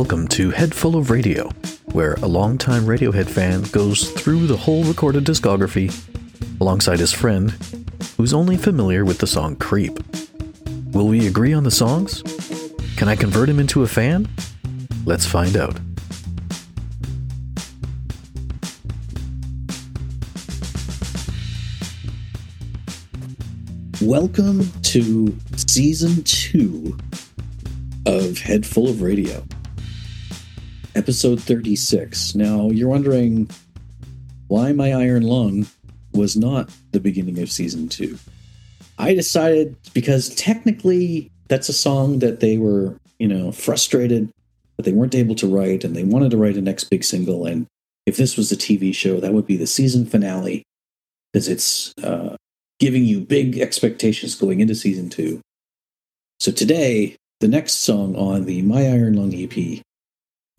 Welcome to Head Full of Radio, where a longtime Radiohead fan goes through the whole recorded discography alongside his friend, who's only familiar with the song Creep. Will we agree on the songs? Can I convert him into a fan? Let's find out. Welcome to season two of Head Full of Radio, episode 36. Now, you're wondering why my iron lung was not the beginning of season two. I decided because technically that's a song that they were, you know, frustrated that they weren't able to write and they wanted to write a next big single. And if this was a TV show, that would be the season finale because it's uh, giving you big expectations going into season two. So today, the next song on the My Iron Lung EP,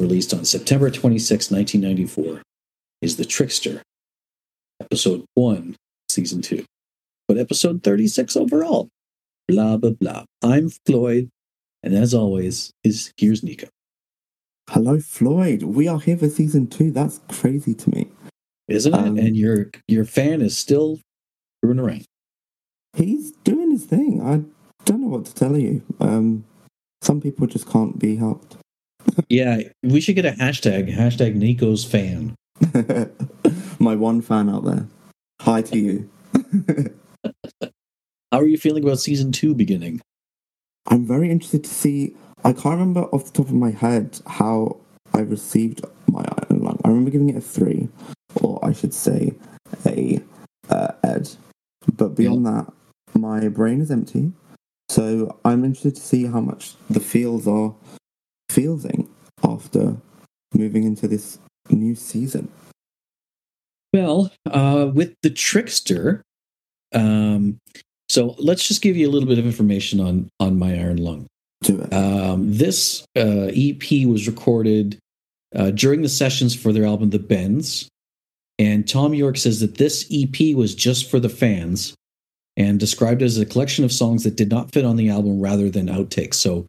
released on September 26, 1994, is The Trickster, episode one, season two. But episode 36 overall. Blah, blah, blah. I'm Floyd, and as always, is here's Nico. Hello, Floyd. We are here for season two. That's crazy to me. Isn't Um, it? And your your fan is still screwing around. He's doing his thing. I don't know what to tell you. Um, some people just can't be helped. Yeah, we should get a hashtag, hashtag Nico's fan. My one fan out there. Hi to you. How are you feeling about season two beginning? I'm very interested to see. I can't remember off the top of my head how I received my Iron Lung. I remember giving it a three, or I should say a uh, Ed. But beyond that, my brain is empty. So I'm interested to see how much the feels are feeling after moving into this new season. Well, uh, with the trickster, um, so let's just give you a little bit of information on on my iron lung. Um, this uh, EP was recorded uh, during the sessions for their album The Bends, and Thom Yorke says that this EP was just for the fans and described it as a collection of songs that did not fit on the album rather than outtakes. So,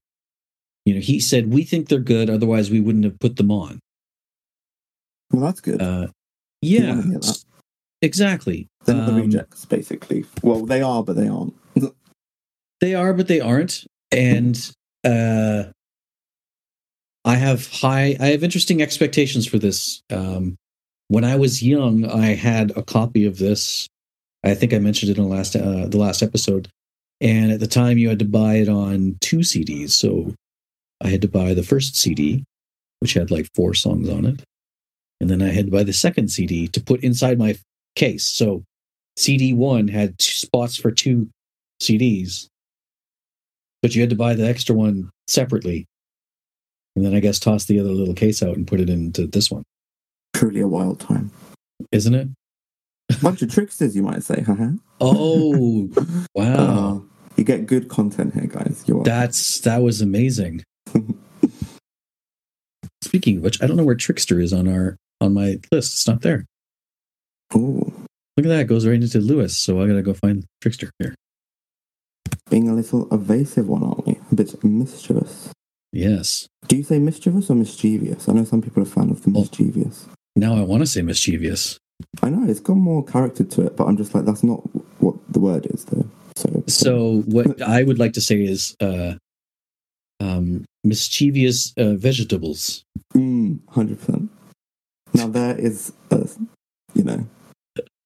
you know, he said we think they're good, otherwise we wouldn't have put them on. well, that's good. Uh, yeah, exactly. They're not the Um, rejects, basically. Well, they are, but they aren't. They are, but they aren't. And uh, I have high, I have interesting expectations for this. Um, when I was young, I had a copy of this. I think I mentioned it in the last uh, the last episode. And at the time, you had to buy it on two CDs. So I had to buy the first CD, which had like four songs on it, and then I had to buy the second CD to put inside my case. So CD one had spots for two CDs, but you had to buy the extra one separately. And then I guess toss the other little case out and put it into this one, Truly a wild time. isn't it? A bunch of tricksters, you might say. Haha. Oh, wow. Uh, you get good content here, guys. You're. That's that was amazing. Speaking of which, I don't know where Trickster is on our on my list. It's not there. Oh, Look at that, it goes right into Lewis. So I gotta go find Trickster here. being a little evasive one, aren't we? A bit mischievous. Yes. Do you say mischievous or mischievous? I know some people are fan of the Oh. mischievous. Now I want to say mischievous. I know it's got more character to it, but I'm just like that's not what the word is, though. So, So what I would like to say is uh um mischievous uh, vegetables. mm, hundred percent. Now that is a, you know,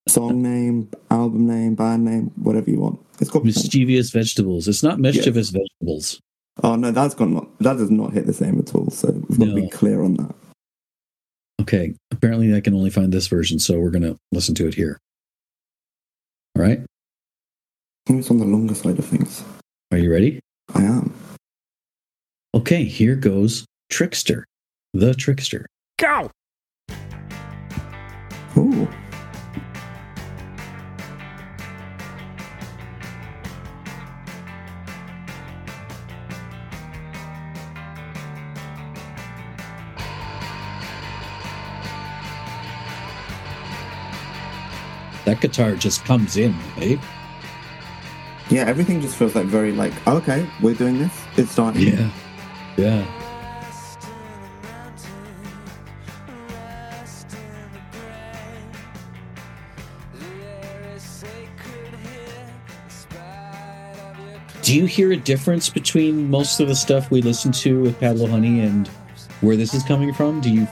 song name, album name, band name, whatever you want. It's called Mischievous vegetables. It's not mischievous vegetables. Oh no, that's got not that does not hit the same at all. So we've got to be clear on that. Okay. Apparently I can only find this version, so we're gonna listen to it here. All right. I think it's on the longer side of things. Are you ready? I am. Okay, here goes Trickster. The Trickster. Go! Ooh. That guitar just comes in, eh? Yeah, everything just feels like very like okay, we're doing this. It's starting. Yeah. Yeah. Do you hear a difference between most of the stuff we listen to with Pablo Honey and where this is coming from? Do you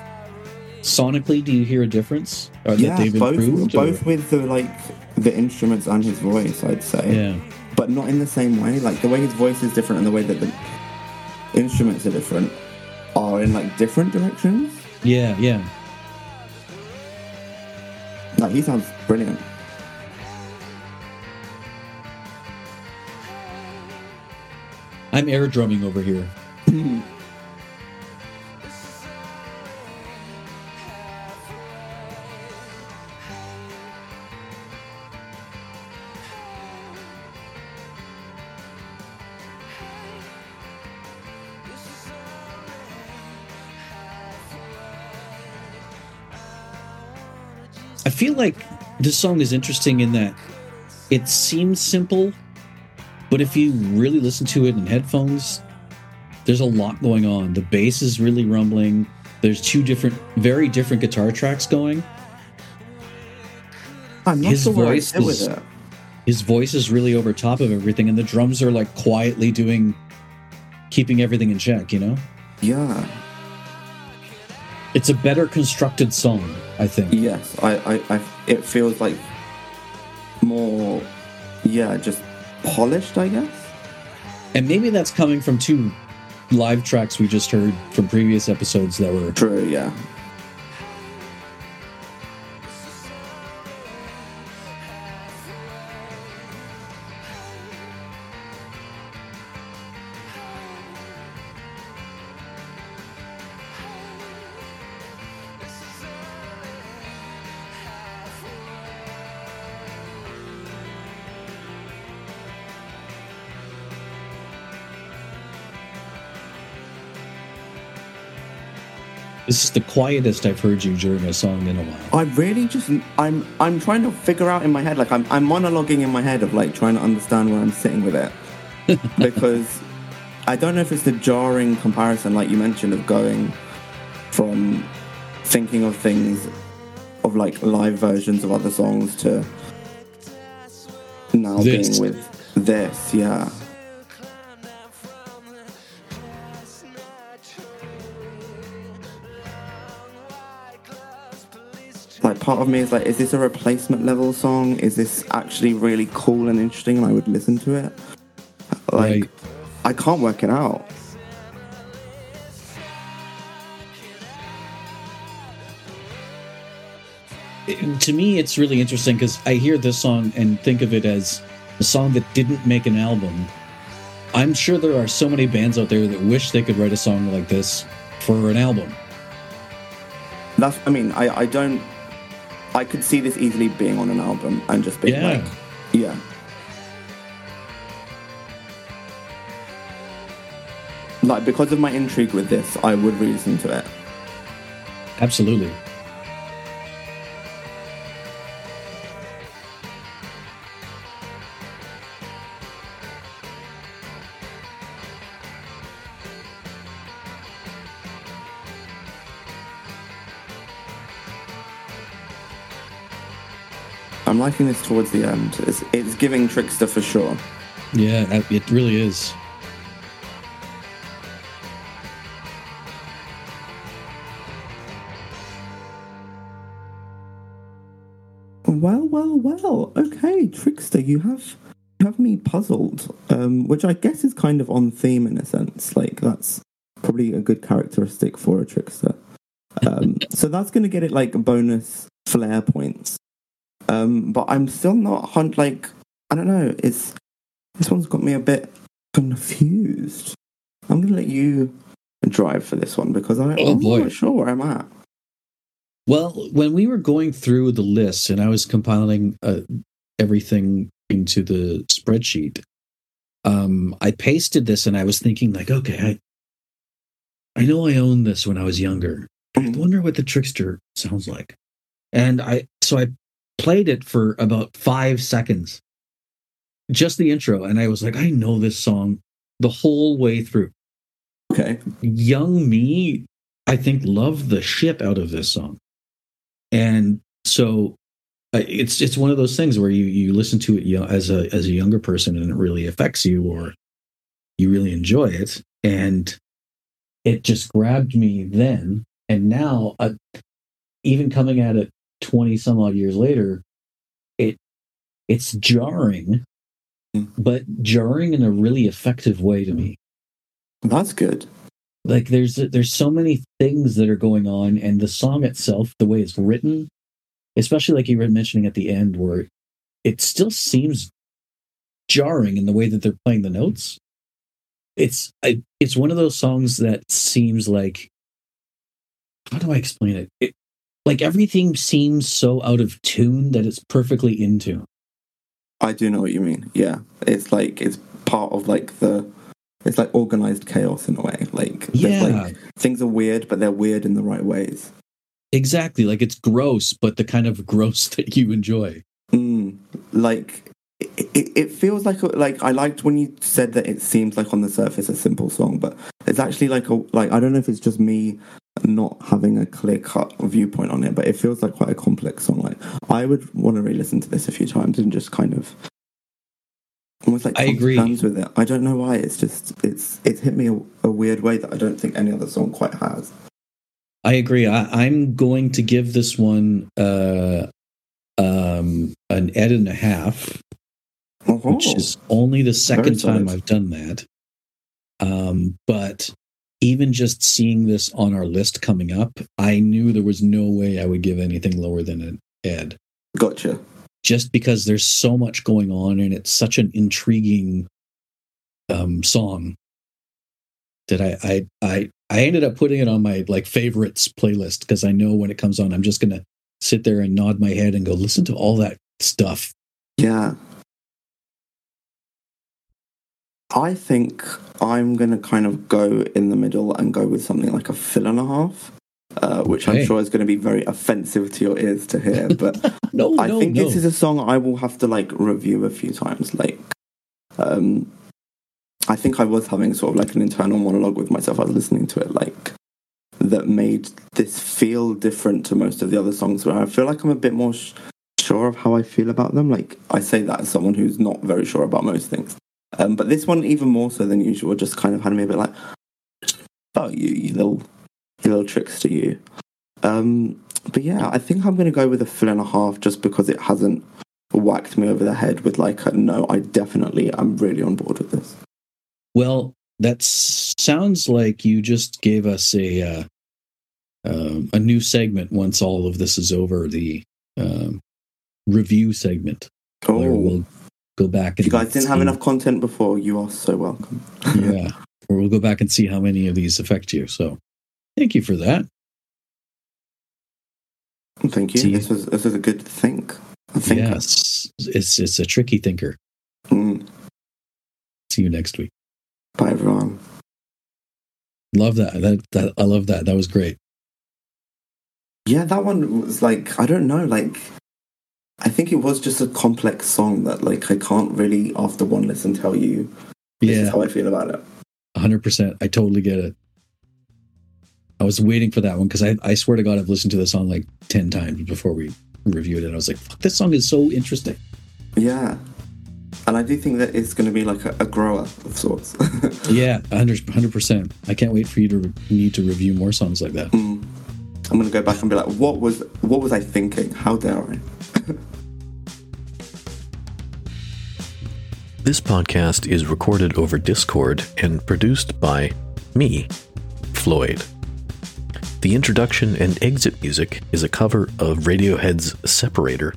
sonically do you hear a difference? Or yeah, both, improved, both or? with the like the instruments and his voice, I'd say. Yeah. But not in the same way. Like the way his voice is different and the way that the instruments are different are in like different directions. Yeah, yeah. Like he sounds brilliant. I'm air drumming over here. feel like this song is interesting in that it seems simple, but if you really listen to it in headphones, there's a lot going on. The bass is really rumbling. There's two different, very different guitar tracks going. I'm not His sure voice is- His voice is really over top of everything, and the drums are like quietly doing, keeping everything in check, you know? Yeah. It's a better constructed song, I think. Yes. I, I, I it feels like more yeah, just polished, I guess. And maybe that's coming from two live tracks we just heard from previous episodes that were True, yeah. This is the quietest I've heard you during a song in a while. I really just I'm I'm trying to figure out in my head like I'm I'm monologuing in my head of like trying to understand where I'm sitting with it because I don't know if it's the jarring comparison like you mentioned of going from thinking of things of like live versions of other songs to now This. being with this yeah part of me is like is this a replacement level song is this actually really cool and interesting and i would listen to it like Right. i can't work it out It- to me, it's really interesting because I hear this song and think of it as a song that didn't make an album. I'm sure there are so many bands out there that wish they could write a song like this for an album. that's i mean i i don't i could see this easily being on an album and just being Yeah. like yeah like because of my intrigue with this i would re-listen to it Absolutely. Liking this towards the end it's, it's giving trickster for sure Yeah, it really is. Well, well, well. Okay, Trickster, you have you have me puzzled. Um, which I guess is kind of on theme in a sense. Like that's probably a good characteristic for a trickster. Um, so that's going to get it like bonus flair points. Um, but I'm still not hunt like I don't know. It's this one's got me a bit confused. I'm going to let you drive for this one because I, Oh, I'm boy. not sure where I'm at. Well, when we were going through the list and I was compiling uh, everything into the spreadsheet, um, I pasted this and I was thinking, like, okay, I, I know I owned this when I was younger. I wonder what the trickster sounds like. And I, so I played it for about five seconds, just the intro. And I was like, I know this song the whole way through. Okay. Young me, I think, loved the shit out of this song. And so it's it's one of those things where you you listen to it you know, as a as a younger person and it really affects you or you really enjoy it. And it just grabbed me then. And now, uh, even coming at it 20 some odd years later, it it's jarring, Mm. but jarring in a really effective way to me. That's good. Like there's there's so many things that are going on, and the song itself, the way it's written, especially like you were mentioning at the end, where it still seems jarring in the way that they're playing the notes. It's I, it's one of those songs that seems like how do I explain it? it? Like everything seems so out of tune that it's perfectly in tune. I do know what you mean. Yeah, it's like it's part of like the. It's like organized chaos in a way. Like, Yeah, like things are weird, but they're weird in the right ways. exactly. Like it's gross, but the kind of gross that you enjoy. Mm, like it, it, feels like like I liked when you said that it seems like on the surface a simple song, but it's actually like a like I don't know if it's just me not having a clear cut viewpoint on it, but it feels like quite a complex song. Like I would want to re-listen to this a few times and just kind of almost like I agree. terms with it. I don't know why. It's just it's it's hit me a, a weird way that I don't think any other song quite has. I agree. I, I'm going to give this one uh, um, an ed and a half, which Oh, is only the second solid. time I've done that. Um, but even just seeing this on our list coming up, I knew there was no way I would give anything lower than an ed, gotcha. just because there's so much going on and it's such an intriguing um, song that I, I I I ended up putting it on my like favorites playlist because I know when it comes on, I'm just gonna sit there and nod my head and go listen to all that stuff. Yeah. I think I'm going to kind of go in the middle and go with something like a Phil and a half, uh, which Okay. I'm sure is going to be very offensive to your ears to hear. But No, I no, think no. this is a song I will have to like review a few times. Like, um, I think I was having sort of like an internal monologue with myself. I was listening to it like that made this feel different to most of the other songs where I feel like I'm a bit more sh- sure of how I feel about them. Like I say that as someone who's not very sure about most things. Um, but this one, even more so than usual, just kind of had me a bit like, "Oh, you, you little, you little trickster, you." Um, but yeah, I think I'm going to go with a Phil and a half, just because it hasn't whacked me over the head with like, a, "No, I definitely, I'm really on board with this." Well, that sounds like you just gave us a uh, um, a new segment once all of this is over. The um, review segment where Oh, we'll go back. if you guys didn't have enough content before, you are so welcome. yeah, or we'll go back and see how many of these affect you. So, thank you for that. Thank you. See- This was this was a good think. Yes, it's it's a tricky thinker. Mm, See you next week. bye everyone. Love that. That that I love that. That was great. Yeah, that one was like I don't know, like I think it was just a complex song that like I can't really after one listen tell you this is Yeah, how I feel about it. hundred percent. I totally get it. I was waiting for that one because I, I swear to God I've listened to the song like ten times before we reviewed it. I was like, "Fuck, this song is so interesting." Yeah. And I do think that it's going to be like a, a grower of sorts. Yeah, hundred percent. I can't wait for you to re- need to review more songs like that. Mm. I'm going to go back and be like, what was what was I thinking? How dare I? This podcast is recorded over Discord and produced by me, Floyd. The introduction and exit music is a cover of Radiohead's Separator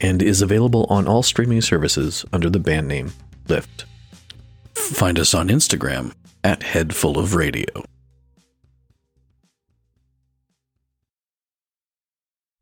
and is available on all streaming services under the band name Lift. Find us on Instagram at Head Full of Radio.